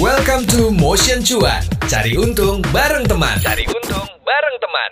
Welcome to Motion Cuan. Cari untung bareng teman. Cari untung bareng teman.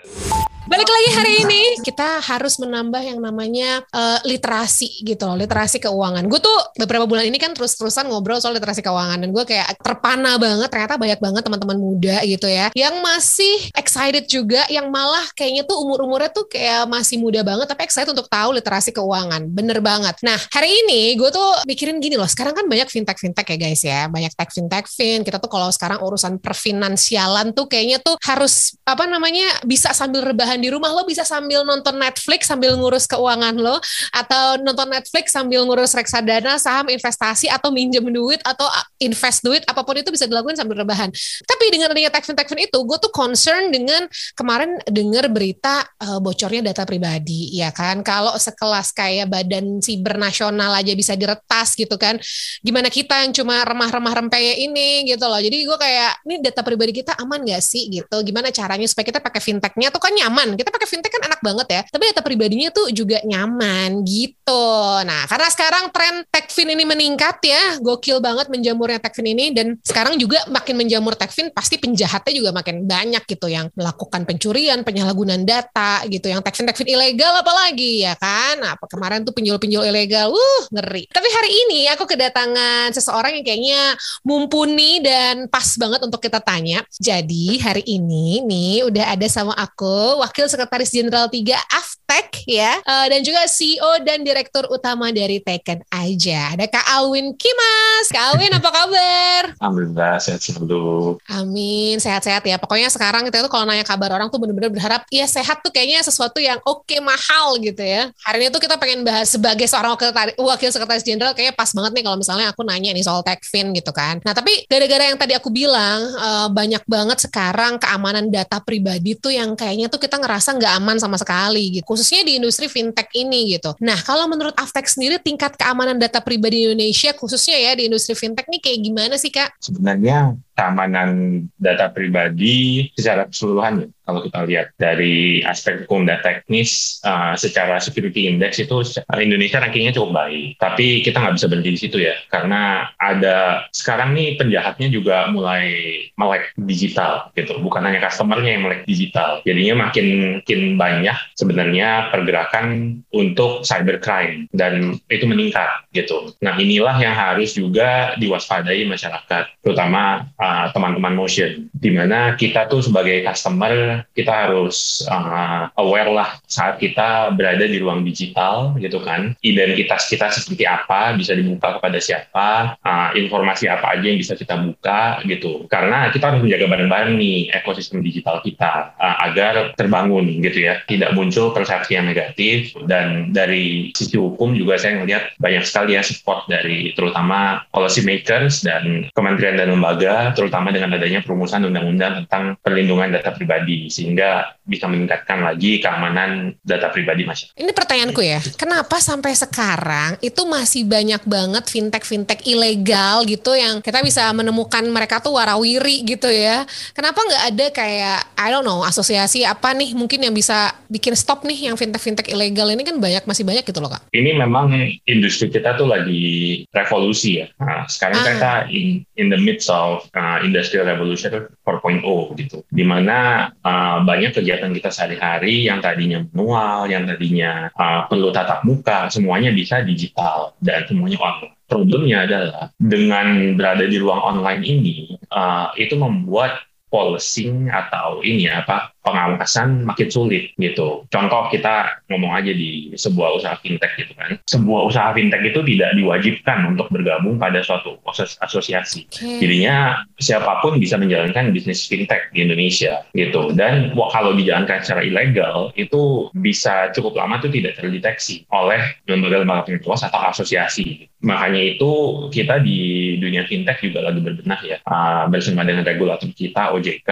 Balik lagi hari ini kita harus menambah yang namanya uh, literasi gitu loh, literasi keuangan. Gue tuh beberapa bulan ini kan terus-terusan ngobrol soal literasi keuangan dan gue kayak terpana banget ternyata banyak banget teman-teman muda gitu ya yang masih excited juga, yang malah kayaknya tuh umur-umurnya tuh kayak masih muda banget tapi excited untuk tahu literasi keuangan. Bener banget. Nah hari ini gue tuh mikirin gini loh, sekarang kan banyak fintech-fintech ya guys ya, banyak tech fintech fin. Kita tuh kalau sekarang urusan perfinansialan tuh kayaknya tuh harus apa namanya bisa sambil rebahan di rumah lo bisa sambil nonton Netflix sambil ngurus keuangan lo atau nonton Netflix sambil ngurus reksadana, saham, investasi atau minjem duit atau invest duit apa pun itu bisa dilakukan sambil rebahan. Tapi dengan adanya Techfin Techfin itu, gue tuh concern dengan kemarin dengar berita uh, bocornya data pribadi, ya kan? Kalau sekelas kayak Badan Siber Nasional aja bisa diretas gitu kan, gimana kita yang cuma remah-remah rempeye ini gitu loh. Jadi gue kayak ini data pribadi kita aman gak sih gitu? Gimana caranya supaya kita pakai fintechnya tuh kan nyaman? Kita pakai fintech kan enak banget ya, tapi data pribadinya tuh juga nyaman gitu. Nah, karena sekarang tren techfin ini meningkat ya, gokil banget menjamurnya techfin ini dan sekarang juga makin menjamur techfin pasti penjahatnya juga makin banyak gitu yang melakukan pencurian, penyalahgunaan data gitu, yang techfin techfin ilegal apalagi ya kan. Nah, kemarin tuh pinjol-pinjol ilegal, uh ngeri. Tapi hari ini aku kedatangan seseorang yang kayaknya mumpuni dan pas banget untuk kita tanya. Jadi hari ini nih udah ada sama aku wakil sekretaris Jenderal 3 Aftek ya, uh, dan juga CEO dan Direktur Utama dari Teken Aja. Ada Kak Alwin Kimas. Kak Alwin apa kabar? Alhamdulillah sehat selalu. Amin, sehat-sehat ya. Pokoknya sekarang kita tuh kalau nanya kabar orang tuh bener-bener berharap ya sehat tuh kayaknya sesuatu yang oke okay, mahal gitu ya. Hari ini tuh kita pengen bahas sebagai seorang wakil, wakil sekretaris jenderal kayaknya pas banget nih kalau misalnya aku nanya nih soal Techfin gitu kan. Nah tapi gara-gara yang tadi aku bilang uh, banyak banget sekarang keamanan data pribadi tuh yang kayaknya tuh kita ngerasa nggak aman sama sekali gitu. Khususnya di industri fintech ini gitu. Nah, kalau menurut Aftek sendiri tingkat keamanan data pribadi di Indonesia khususnya ya di industri fintech ini kayak gimana sih, Kak? Sebenarnya keamanan data pribadi secara keseluruhan ya. Kalau kita lihat dari aspek hukum dan teknis, uh, secara security index itu Indonesia rankingnya cukup baik. Tapi kita nggak bisa berhenti di situ ya, karena ada sekarang nih penjahatnya juga mulai melek digital gitu, bukan hanya customernya yang melek digital. Jadinya makin makin banyak sebenarnya pergerakan untuk cybercrime dan itu meningkat gitu. Nah inilah yang harus juga diwaspadai masyarakat, terutama uh, teman-teman motion di mana kita tuh sebagai customer kita harus uh, aware lah saat kita berada di ruang digital gitu kan. Identitas kita seperti apa bisa dibuka kepada siapa uh, informasi apa aja yang bisa kita buka gitu. Karena kita harus menjaga bareng-bareng nih ekosistem digital kita uh, agar terbangun gitu ya. Tidak muncul persepsi yang negatif. Dan dari sisi hukum juga saya melihat banyak sekali ya support dari terutama policy makers dan kementerian dan lembaga terutama dengan adanya perumusan undang-undang tentang perlindungan data pribadi sehingga bisa meningkatkan lagi keamanan data pribadi masyarakat. Ini pertanyaanku ya, kenapa sampai sekarang itu masih banyak banget fintech-fintech ilegal gitu yang kita bisa menemukan mereka tuh warawiri gitu ya. Kenapa nggak ada kayak I don't know asosiasi apa nih mungkin yang bisa bikin stop nih yang fintech-fintech ilegal ini kan banyak masih banyak gitu loh kak. Ini memang industri kita tuh lagi revolusi ya. Nah, sekarang ah. kita in, in the midst of uh, uh, Industrial Revolution 4.0 gitu, di mana uh, banyak kegiatan kita sehari-hari yang tadinya manual, yang tadinya uh, perlu tatap muka, semuanya bisa digital dan semuanya online. Problemnya adalah dengan berada di ruang online ini, uh, itu membuat policing atau ini apa pengawasan makin sulit gitu. Contoh kita ngomong aja di sebuah usaha fintech gitu kan. Sebuah usaha fintech itu tidak diwajibkan untuk bergabung pada suatu asosiasi. Okay. Jadinya siapa pun bisa menjalankan bisnis fintech di Indonesia gitu. Dan kalau dijalankan secara ilegal itu bisa cukup lama tuh tidak terdeteksi oleh lembaga-lembaga pengawas atau asosiasi. Makanya itu kita di dunia fintech juga lagi berbenah ya. Uh, bersama dengan regulator kita OJK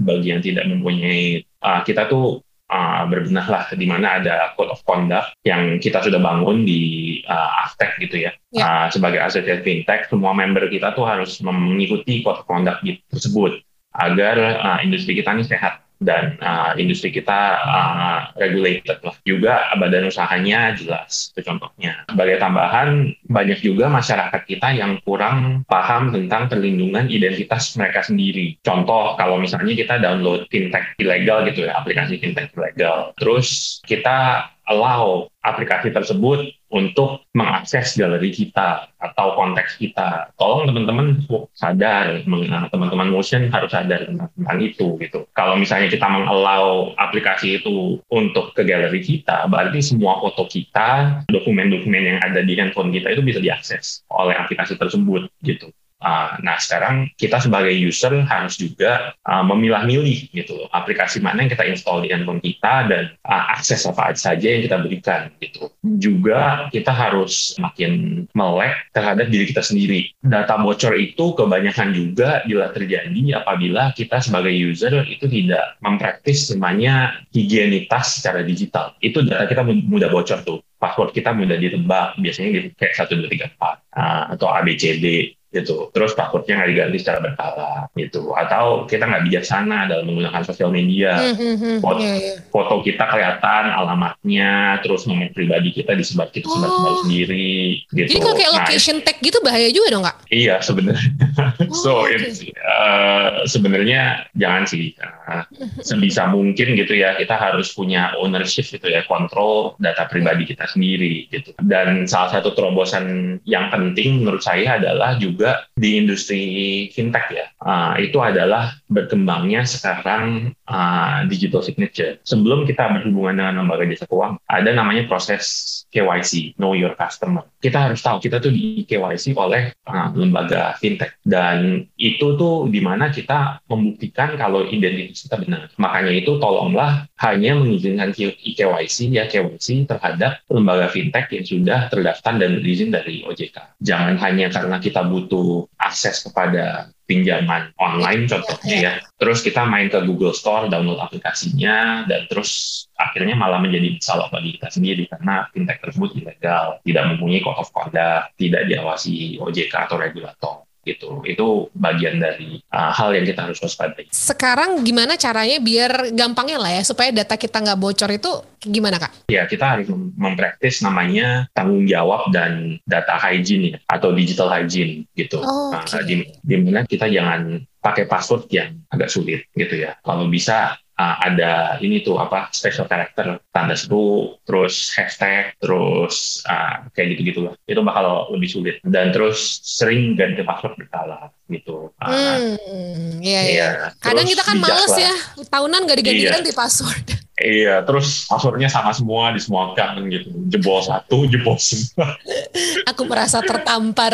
bagi yang tidak mempunyai uh, kita tuh uh, berbenah lah di mana ada code of conduct yang kita sudah bangun di uh, Aftek gitu ya. Yeah. Ya. Uh, sebagai asosiasi fintech, semua member kita tuh harus mengikuti code of conduct tersebut agar uh, industri kita ini sehat dan uh, industri kita uh, regulated lah. Juga badan usahanya jelas, itu contohnya. Sebagai tambahan, banyak juga masyarakat kita yang kurang paham tentang perlindungan identitas mereka sendiri. Contoh, kalau misalnya kita download fintech ilegal gitu ya, aplikasi fintech ilegal, terus kita allow aplikasi tersebut untuk mengakses galeri kita atau konteks kita. Tolong teman-teman sadar, teman-teman motion harus sadar tentang itu gitu. Kalau misalnya kita mengallow aplikasi itu untuk ke galeri kita, berarti semua foto kita, dokumen-dokumen yang ada di handphone kita itu bisa diakses oleh aplikasi tersebut gitu. Uh, nah sekarang kita sebagai user harus juga uh, memilah-milih gitu aplikasi mana yang kita install di handphone kita dan uh, akses apa saja yang kita berikan gitu. Juga kita harus makin melek terhadap diri kita sendiri. Data bocor itu kebanyakan juga bila terjadi apabila kita sebagai user itu tidak mempraktis namanya higienitas secara digital. Itu data kita mudah bocor tuh password kita mudah ditebak, biasanya gitu kayak satu dua tiga empat atau ABCD gitu. Terus passwordnya nggak diganti secara berkala gitu. Atau kita nggak bijaksana dalam menggunakan sosial media. Mm-hmm. Foto, yeah, yeah. foto kita kelihatan alamatnya, terus nomor pribadi kita disebar kita sebar sebar Oh. sendiri gitu. Jadi kalau kayak Nah, location tag gitu bahaya juga dong kak? Iya sebenarnya. Oh, so oke. it's, uh, sebenarnya jangan sih uh, sebisa mungkin gitu ya kita harus punya ownership gitu ya kontrol data pribadi kita sendiri gitu. Dan salah satu terobosan yang penting menurut saya adalah juga di industri fintech ya uh, itu adalah berkembangnya sekarang uh, digital signature. Sebelum kita berhubungan dengan lembaga jasa keuangan ada namanya proses KYC, Know Your Customer. Kita harus tahu kita tuh di KYC oleh uh, lembaga fintech dan itu tuh di mana kita membuktikan kalau identitas kita benar. Makanya itu tolonglah hanya mengizinkan KYC ya KYC terhadap lembaga fintech yang sudah terdaftar dan berizin dari OJK. Jangan hanya karena kita butuh akses kepada pinjaman online contohnya ya. Terus kita main ke Google Store, download aplikasinya, dan terus akhirnya malah menjadi masalah bagi kita sendiri karena fintech tersebut ilegal, tidak mempunyai code of conduct, tidak diawasi OJK atau regulator gitu. Itu bagian dari uh, hal yang kita harus waspadai. Sekarang gimana caranya biar gampangnya lah ya supaya data kita nggak bocor itu gimana kak? Ya, kita harus mem- mempraktis namanya tanggung jawab dan data hygiene ya, atau digital hygiene gitu. Oh, Nah, oke. di, di mana kita jangan pakai password yang agak sulit gitu ya. Kalau bisa uh, ada ini tuh apa special character tanda seru, terus hashtag, terus uh, kayak gitu-gitu lah. Itu bakal lebih sulit. Dan terus sering ganti password berkala gitu. Uh, Hmm, iya iya. Iya. Kadang kita kan males lah. ya, tahunan gak Iya. diganti-ganti password. Iya, terus passwordnya sama semua di semua account gitu. Jebol satu, jebol semua. Aku merasa tertampar.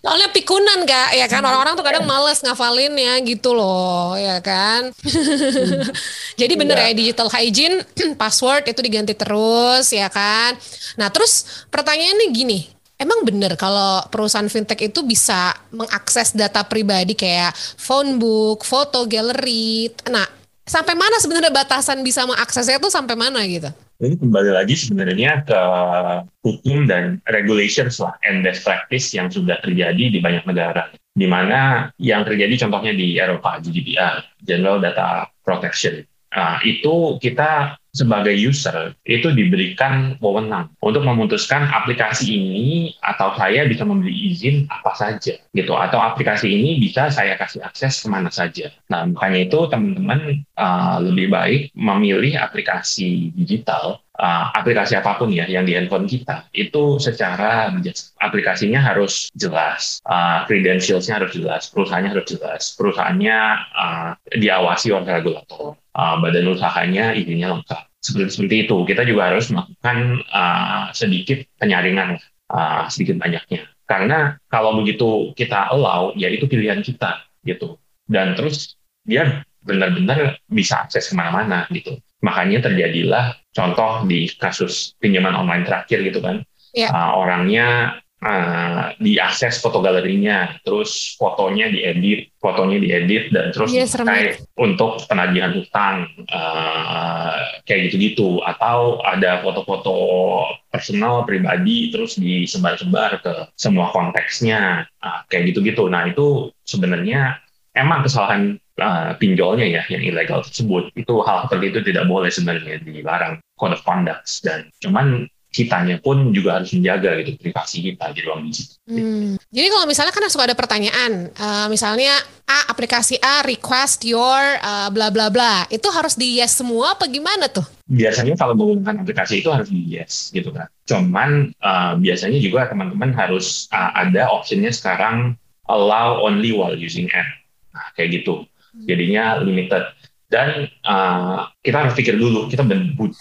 Soalnya pikunan kak, ya kan orang-orang tuh kadang males ngafalin ya gitu loh, ya kan. Jadi bener Iya. ya digital hygiene, password itu diganti terus, ya kan. Nah terus pertanyaannya gini, emang bener kalau perusahaan fintech itu bisa mengakses data pribadi kayak phone book, foto gallery. Nah sampai mana sebenarnya batasan bisa mengaksesnya itu sampai mana gitu? Ini kembali lagi sebenarnya ke hukum dan regulations lah and best practice yang sudah terjadi di banyak negara. Di mana yang terjadi contohnya di Eropa, GDPR, General Data Protection. Nah, itu kita sebagai user itu diberikan wewenang untuk memutuskan aplikasi ini atau saya bisa memberi izin apa saja gitu. Atau aplikasi ini bisa saya kasih akses ke mana saja. Nah makanya itu teman-teman uh, lebih baik memilih aplikasi digital uh, aplikasi apa pun ya yang di handphone kita. Itu secara aplikasinya harus jelas, uh, credentialsnya harus jelas, perusahaannya harus jelas, perusahaannya uh, diawasi oleh regulator, uh, badan usahanya izinnya lengkap. Seperti seperti itu kita juga harus melakukan uh, sedikit penyaringan uh, sedikit banyaknya. Karena kalau begitu kita allow, ya itu pilihan kita gitu. Dan terus dia benar-benar bisa akses ke mana-mana gitu. Makanya terjadilah contoh di kasus pinjaman online terakhir gitu kan. Iya. Uh, orangnya uh, diakses foto galerinya, terus fotonya diedit, fotonya diedit dan terus Iya, serem dipakai untuk penagihan hutang uh, kayak gitu-gitu. Atau ada foto-foto personal pribadi terus disebar-sebar ke semua konteksnya. Uh, kayak gitu-gitu. Nah itu sebenarnya emang kesalahan uh, pinjolnya ya yang ilegal tersebut. Itu hal seperti itu tidak boleh sebenarnya dilarang. Code of conduct dan cuman kitanya pun juga harus menjaga gitu privasi kita di ruang digital. Hmm. Jadi kalau misalnya kan suka ada pertanyaan, uh, misalnya A aplikasi A request your uh, bla bla bla, itu harus di yes semua apa gimana tuh? Biasanya kalau menggunakan aplikasi itu harus di yes gitu kan. Cuman uh, biasanya juga teman-teman harus uh, ada optionnya sekarang allow only while using app. Nah, kayak gitu. Hmm. Jadinya limited dan uh, kita harus pikir dulu kita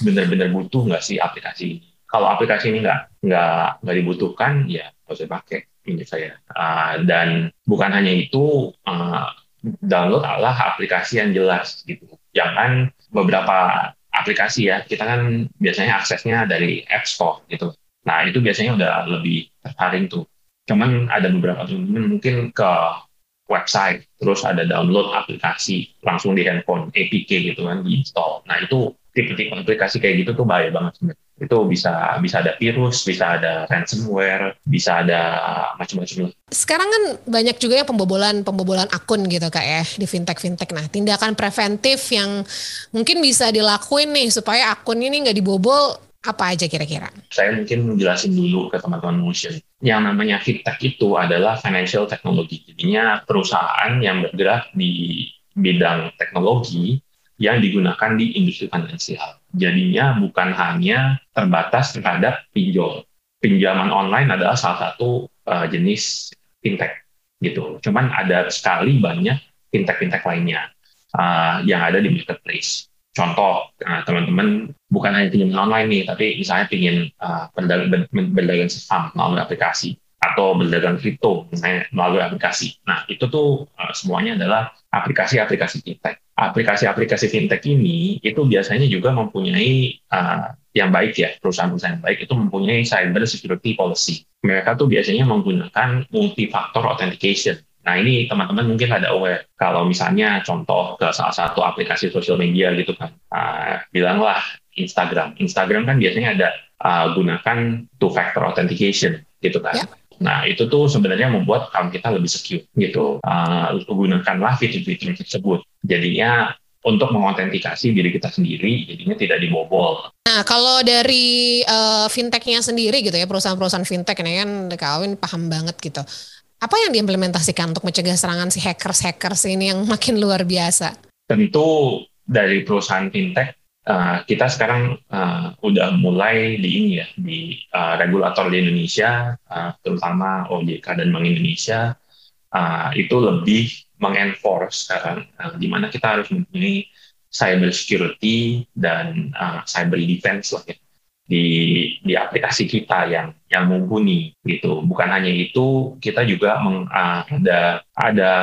benar-benar butuh nggak sih aplikasi ini kalau aplikasi ini nggak nggak nggak dibutuhkan ya nggak usah pakai ini saya. Uh, dan bukan hanya itu uh, download adalah aplikasi yang jelas gitu. Jangan beberapa aplikasi ya kita kan biasanya aksesnya dari App Store gitu. Nah itu biasanya udah lebih tertarik tuh. Cuman ada beberapa teman mungkin ke website terus ada download aplikasi langsung di handphone APK gitu kan diinstal nah itu tipe-tipe aplikasi kayak gitu tuh bahaya banget sebenarnya itu bisa bisa ada virus, bisa ada ransomware, bisa ada macam-macam. Sekarang kan banyak juga yang pembobolan pembobolan akun gitu kak ya di fintech fintech. Nah tindakan preventif yang mungkin bisa dilakuin nih supaya akun ini nggak dibobol apa aja kira-kira? Saya mungkin jelasin dulu ke teman-teman Motion. Yang namanya fintech itu adalah financial technology. Jadinya perusahaan yang bergerak di bidang teknologi yang digunakan di industri finansial. Jadinya bukan hanya terbatas terhadap pinjol. Pinjaman online adalah salah satu uh, jenis fintech gitu. Cuman ada sekali banyak fintech-fintech lainnya uh, yang ada di marketplace. Contoh, uh, teman-teman bukan hanya pinjaman online nih, tapi misalnya ingin uh, berdagang, saham melalui aplikasi atau berdagang kripto melalui aplikasi. Nah, itu tuh uh, semuanya adalah aplikasi-aplikasi fintech. Aplikasi-aplikasi fintech ini itu biasanya juga mempunyai uh, yang baik ya, perusahaan-perusahaan yang baik itu mempunyai cyber security policy. Mereka tuh biasanya menggunakan multi-factor authentication. Nah, ini teman-teman mungkin ada aware. Kalau misalnya contoh ke salah satu aplikasi sosial media gitu kan, uh, bilanglah Instagram. Instagram kan biasanya ada uh, gunakan two-factor authentication gitu kan. Yeah. Nah, itu tuh sebenarnya membuat account kita lebih secure gitu. Uh, gunakanlah fitur-fitur tersebut. Jadinya untuk mengotentikasi diri kita sendiri, jadinya tidak dibobol. Nah, kalau dari uh, fintechnya sendiri gitu ya, perusahaan-perusahaan fintech ini kan Kawin paham banget gitu. Apa yang diimplementasikan untuk mencegah serangan si hackers-hackers ini yang makin luar biasa? Tentu dari perusahaan fintech uh, kita sekarang uh, udah mulai di ini ya di uh, regulator di Indonesia, uh, terutama OJK dan Bank Indonesia uh, itu lebih mengenforce sekarang, uh, di mana kita harus mempunyai cyber security dan uh, cyber defense lah ya di di aplikasi kita yang yang mumpuni gitu. Bukan hanya itu, kita juga meng, uh, ada ada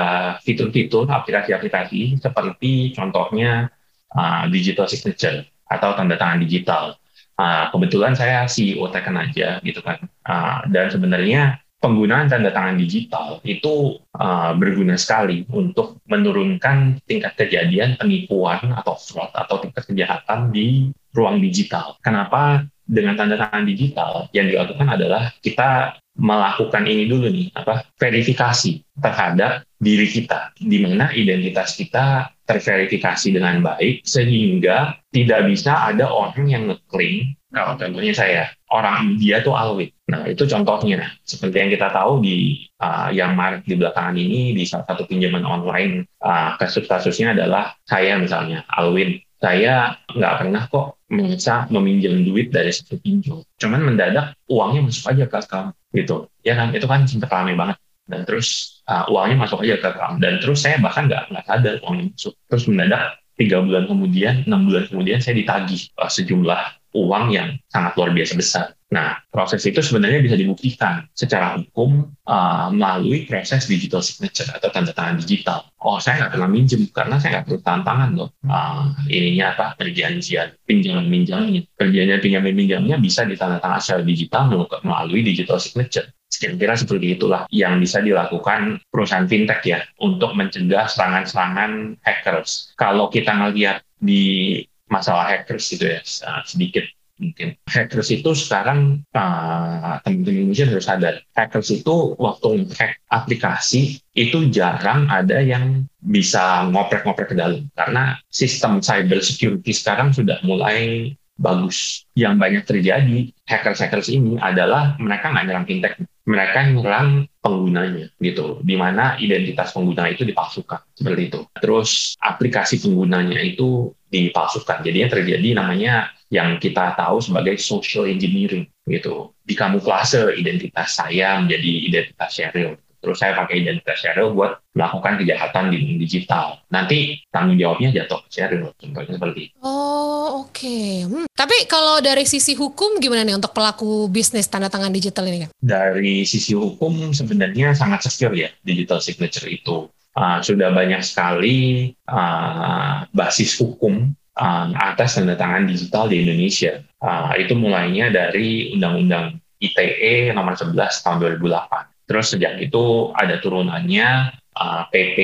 fitur-fitur aplikasi-aplikasi seperti contohnya uh, digital signature atau tanda tangan digital. Uh, kebetulan saya CEO Tekken aja gitu kan. Uh, dan sebenarnya penggunaan tanda tangan digital itu uh, berguna sekali untuk menurunkan tingkat kejadian penipuan atau fraud atau tingkat kejahatan di ruang digital. Kenapa dengan tanda tangan digital yang dilakukan adalah kita melakukan ini dulu nih apa verifikasi terhadap diri kita di mana identitas kita terverifikasi dengan baik sehingga tidak bisa ada orang yang ngeklaim kalau contohnya saya orang dia tuh alwit nah itu contohnya. Seperti yang kita tahu di uh, yang maret di belakangan ini di salah satu pinjaman online uh, kasus-kasusnya adalah saya misalnya alwin saya nggak pernah kok bisa meminjam duit dari satu pinjol. Cuman mendadak uangnya masuk aja ke account gitu. Ya kan? Itu kan sempat ramai banget dan terus uh, uangnya masuk aja ke account dan terus saya bahkan nggak nggak sadar uangnya masuk terus mendadak tiga bulan kemudian enam bulan kemudian saya ditagih uh, sejumlah uang yang sangat luar biasa besar. Nah, proses itu sebenarnya bisa dibuktikan secara hukum uh, melalui proses digital signature atau tanda tangan digital. Oh, saya nggak pernah minjem karena saya nggak perlu tantangan loh. Uh, ininya apa? Perjanjian pinjaman minjamnya. Perjanjian pinjaman minjamnya bisa ditandatangan secara digital melalui digital signature. Kira-kira seperti itulah yang bisa dilakukan perusahaan fintech ya untuk mencegah serangan-serangan hackers. Kalau kita ngelihat di masalah hackers gitu ya sedikit mungkin. Hackers itu sekarang uh, teman-teman Indonesia harus sadar, hackers itu waktu hack aplikasi itu jarang ada yang bisa ngoprek-ngoprek ke dalam karena sistem cyber security sekarang sudah mulai bagus. Yang banyak terjadi hackers-hackers ini adalah mereka nggak nyerang fintech, mereka nyerang penggunanya gitu, di mana identitas pengguna itu dipalsukan seperti itu. Terus aplikasi penggunanya itu dipalsukan. Jadinya terjadi namanya yang kita tahu sebagai social engineering gitu. Dikamuflase identitas saya menjadi identitas Sheryl terus saya pakai identitas Sheryl buat melakukan kejahatan di digital. Nanti tanggung jawabnya jatuh ke Sheryl, contohnya seperti itu. Oh, oke. Okay. Hmm. Tapi kalau dari sisi hukum gimana nih untuk pelaku bisnis tanda tangan digital ini kan? Dari sisi hukum sebenarnya sangat secure ya digital signature itu. Uh, sudah banyak sekali uh, basis hukum uh, atas tanda tangan digital di Indonesia. Uh, itu mulainya dari Undang-Undang ITE nomor 11 tahun 2008 Terus sejak itu ada turunannya uh, PP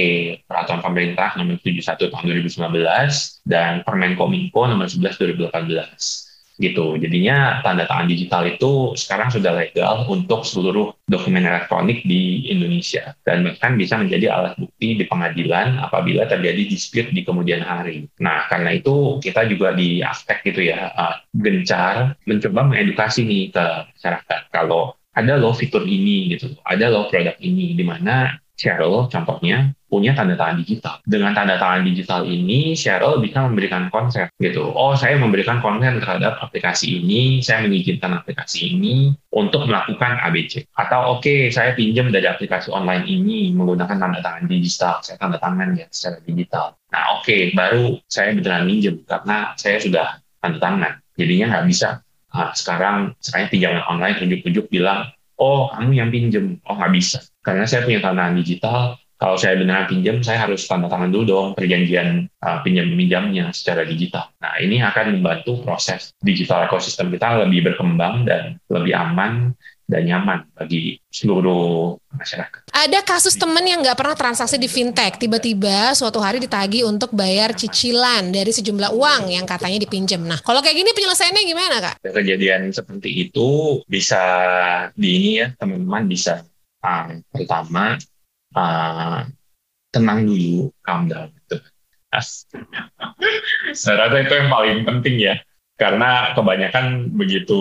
Peraturan Pemerintah nomor 71 tahun 2019 dan Permen Kominfo nomor 11 2018 gitu. Jadinya tanda tangan digital itu sekarang sudah legal untuk seluruh dokumen elektronik di Indonesia dan bahkan bisa menjadi alat bukti di pengadilan apabila terjadi dispute di kemudian hari. Nah, karena itu kita juga di aspek gitu ya uh, gencar mencoba mengedukasi nih ke masyarakat kalau ada loh fitur ini gitu, ada loh produk ini di mana Cheryl contohnya punya tanda tangan digital. Dengan tanda tangan digital ini, Cheryl bisa memberikan konsep gitu. Oh, saya memberikan konsen terhadap aplikasi ini, saya mengizinkan aplikasi ini untuk melakukan ABC. Atau oke, okay, saya pinjam dari aplikasi online ini menggunakan tanda tangan digital, saya tanda tangan ya secara digital. Nah, oke, okay, baru saya beneran minjem karena saya sudah tanda tangan. Jadinya nggak bisa Nah, sekarang saya pinjaman online tunjuk-tunjuk bilang, oh kamu yang pinjem, oh nggak bisa. Karena saya punya tantangan digital, kalau saya benar pinjam, saya harus tanda tangan dulu dong perjanjian uh, pinjam minjamnya secara digital. Nah, ini akan membantu proses digital ekosistem kita lebih berkembang dan lebih aman dan nyaman bagi seluruh masyarakat. Ada kasus teman yang nggak pernah transaksi di fintech, tiba-tiba suatu hari ditagi untuk bayar cicilan dari sejumlah uang yang katanya dipinjam. Nah, kalau kayak gini penyelesaiannya gimana kak? Kejadian seperti itu bisa di ini ya teman-teman bisa uh, pertama uh, tenang dulu, calm down. Saya rasa itu yang paling penting ya karena kebanyakan begitu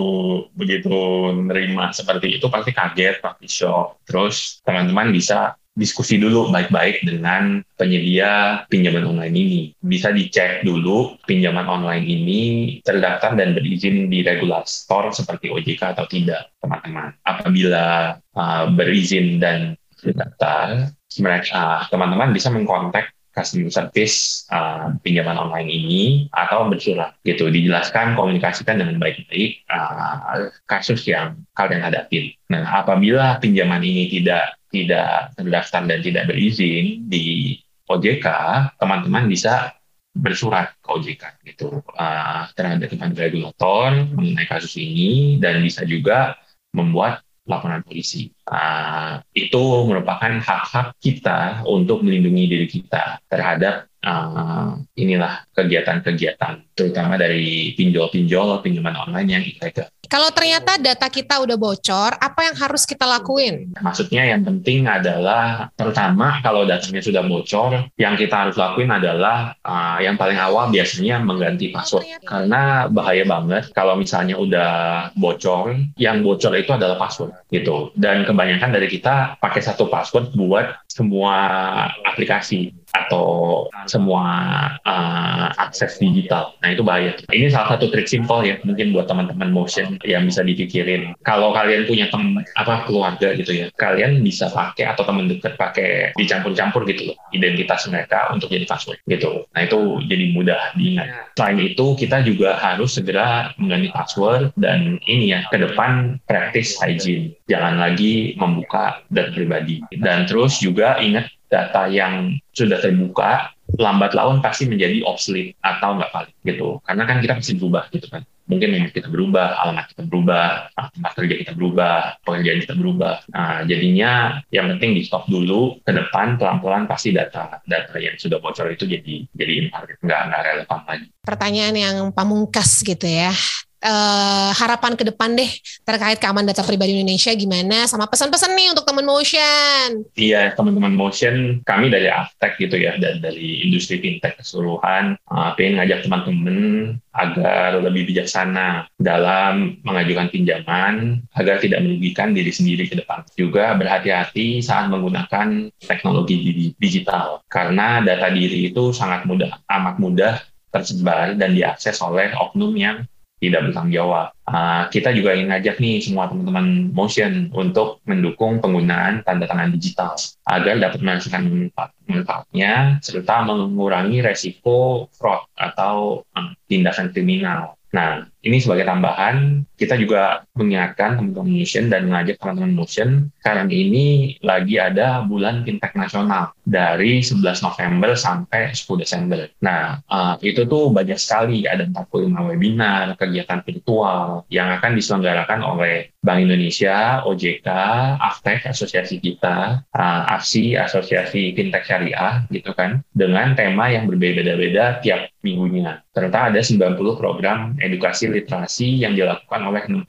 begitu nerima seperti itu pasti kaget pasti shock terus teman-teman bisa diskusi dulu baik-baik dengan penyedia pinjaman online ini. Bisa dicek dulu pinjaman online ini terdaftar dan berizin di regulator seperti OJK atau tidak, teman-teman. Apabila uh, berizin dan terdaftar, mereka teman-teman bisa mengkontak customer service uh, pinjaman online ini atau bersurat gitu dijelaskan komunikasikan dengan baik-baik uh, kasus yang kalian hadapi. Nah apabila pinjaman ini tidak tidak terdaftar dan tidak berizin di OJK teman-teman bisa bersurat ke OJK gitu uh, terhadap teman regulator mengenai kasus ini dan bisa juga membuat laporan polisi. Uh, itu merupakan hak-hak kita untuk melindungi diri kita terhadap uh, inilah kegiatan-kegiatan, terutama dari pinjol-pinjol pinjaman online yang ilegal. Kalau ternyata data kita udah bocor, apa yang harus kita lakuin? Maksudnya yang penting adalah pertama kalau datanya sudah bocor, yang kita harus lakuin adalah uh, yang paling awal biasanya mengganti password. Oh, Karena bahaya banget kalau misalnya udah bocor, yang bocor itu adalah password gitu. Dan kebanyakan dari kita pakai satu password buat semua aplikasi atau semua uh, akses digital. Nah itu bahaya. Ini salah satu trik simpel ya mungkin buat teman-teman motion yang bisa dipikirin. Kalau kalian punya teman apa keluarga gitu ya, kalian bisa pakai atau teman dekat pakai dicampur-campur gitu loh identitas mereka untuk jadi password gitu. Nah itu jadi mudah diingat. Selain itu kita juga harus segera mengganti password dan ini ya ke depan practice hygiene. Jangan lagi membuka data pribadi. Dan terus juga ingat data yang sudah terbuka lambat laun pasti menjadi obsolete atau nggak valid gitu. Karena kan kita pasti berubah gitu kan. Mungkin nomor kita berubah alamat kita berubah tempat kerja kita berubah pekerjaan kita berubah. Nah jadinya yang penting di stop dulu ke depan pelan-pelan pasti data data yang sudah bocor itu jadi jadi nggak nggak relevan lagi. Pertanyaan yang pamungkas gitu ya uh, harapan ke depan deh terkait keamanan data pribadi Indonesia gimana sama pesan-pesan nih untuk teman motion. Iya, teman-teman motion kami dari Aftek gitu ya dan dari industri fintech keseluruhan uh, pengen ngajak teman-teman agar lebih bijaksana dalam mengajukan pinjaman agar tidak merugikan diri sendiri ke depan. Juga berhati-hati saat menggunakan teknologi digital karena data diri itu sangat mudah, amat mudah tersebar dan diakses oleh oknum yang tidak bertanggung jawab. Uh, kita juga ingin ngajak nih semua teman-teman motion untuk mendukung penggunaan tanda tangan digital agar dapat merasakan manfaatnya serta mengurangi resiko fraud atau uh, tindakan kriminal. Nah, ini sebagai tambahan, kita juga mengingatkan teman-teman Motion dan mengajak teman-teman Motion, sekarang ini lagi ada bulan fintech nasional dari 11 November sampai 10 Desember. Nah, uh, itu tuh banyak sekali, ada 45 webinar, kegiatan virtual yang akan diselenggarakan oleh Bank Indonesia, OJK, Aftek, asosiasi kita, uh, AFSI, Asosiasi Fintech Syariah, gitu kan, dengan tema yang berbeda-beda tiap minggunya. Ternyata ada 90 program edukasi literasi yang dilakukan oleh 60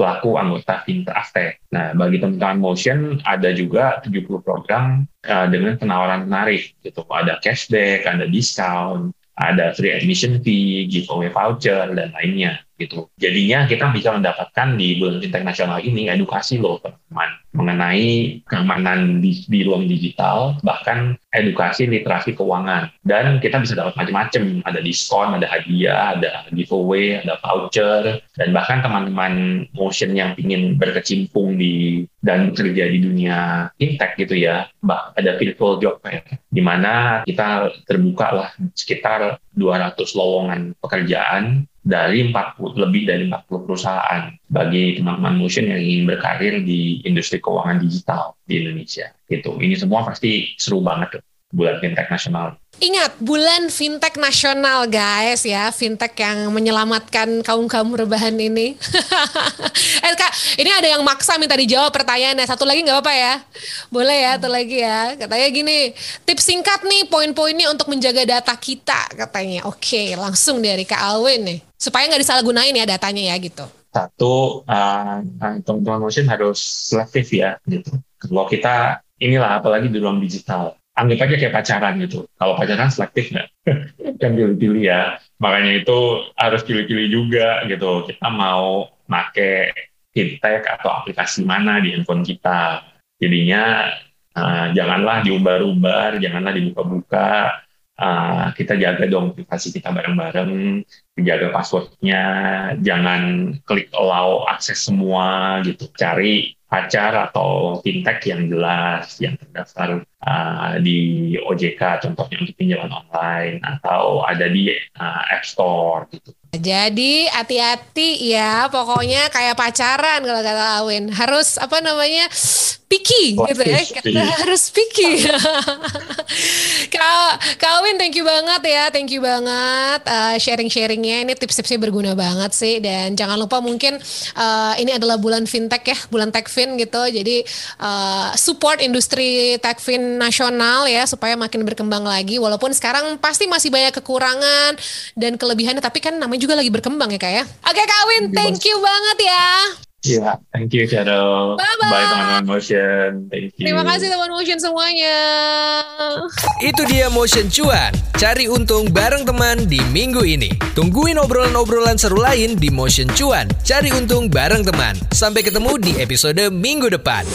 pelaku anggota Fintech. Nah, bagi teman-teman Motion ada juga 70 program uh, dengan penawaran menarik gitu. Ada cashback, ada diskon, ada free admission fee, giveaway voucher dan lainnya gitu. Jadinya kita bisa mendapatkan di bulan fintech nasional ini edukasi loh teman-teman mengenai keamanan di, di ruang digital, bahkan edukasi literasi keuangan. Dan kita bisa dapat macam-macam, ada diskon, ada hadiah, ada giveaway, ada voucher, dan bahkan teman-teman motion yang ingin berkecimpung di dan bekerja di dunia fintech gitu ya, bah, ada virtual job fair, di mana kita terbuka lah sekitar 200 lowongan pekerjaan dari 40 lebih dari 40 perusahaan bagi teman-teman motion yang ingin berkarir di industri keuangan digital di Indonesia. Gitu. Ini semua pasti seru banget bulan fintech nasional. Ingat bulan fintech nasional guys ya, fintech yang menyelamatkan kaum kaum rebahan ini. eh kak, ini ada yang maksa minta dijawab pertanyaannya. Satu lagi nggak apa-apa ya? Boleh ya, satu lagi ya. Katanya gini, tips singkat nih poin-poinnya untuk menjaga data kita katanya. Oke, langsung dari Kak Alwin nih, supaya nggak disalahgunain ya datanya ya gitu. Satu, uh, teman-teman motion harus selektif ya gitu. Kalau kita inilah apalagi di ruang digital anggap aja kayak pacaran gitu. Kalau pacaran selektif nggak? kan pilih-pilih ya. Makanya itu harus pilih-pilih juga gitu. Kita mau make fintech atau aplikasi mana di handphone kita. Jadinya uh, janganlah diumbar-umbar, janganlah dibuka-buka. Uh, kita jaga dong privasi kita bareng-bareng, jaga passwordnya, jangan klik allow akses semua gitu. Cari pacar atau fintech yang jelas yang terdaftar uh, di OJK contohnya untuk pinjaman online atau ada di uh, App Store gitu. Jadi hati-hati ya, pokoknya kayak pacaran kalau kata Awin. Harus apa namanya picky gitu ya, kita harus picky. Kak, Kak Awin thank you banget ya, thank you banget uh, sharing-sharingnya. Ini tips-tipsnya berguna banget sih. Dan jangan lupa mungkin uh, ini adalah bulan fintech ya, bulan techfin gitu, jadi uh, support industri techfin nasional ya supaya makin berkembang lagi. Walaupun sekarang pasti masih banyak kekurangan dan kelebihannya. Tapi kan namanya juga lagi berkembang ya kak ya. Oke Kawin, thank you banget ya. Iya, thank you Shadow. Bye bye. Bye teman-teman Motion. Thank you. Terima kasih teman Motion semuanya. Itu dia Motion Cuan. Cari untung bareng teman di minggu ini. Tungguin obrolan-obrolan seru lain di Motion Cuan. Cari untung bareng teman. Sampai ketemu di episode minggu depan.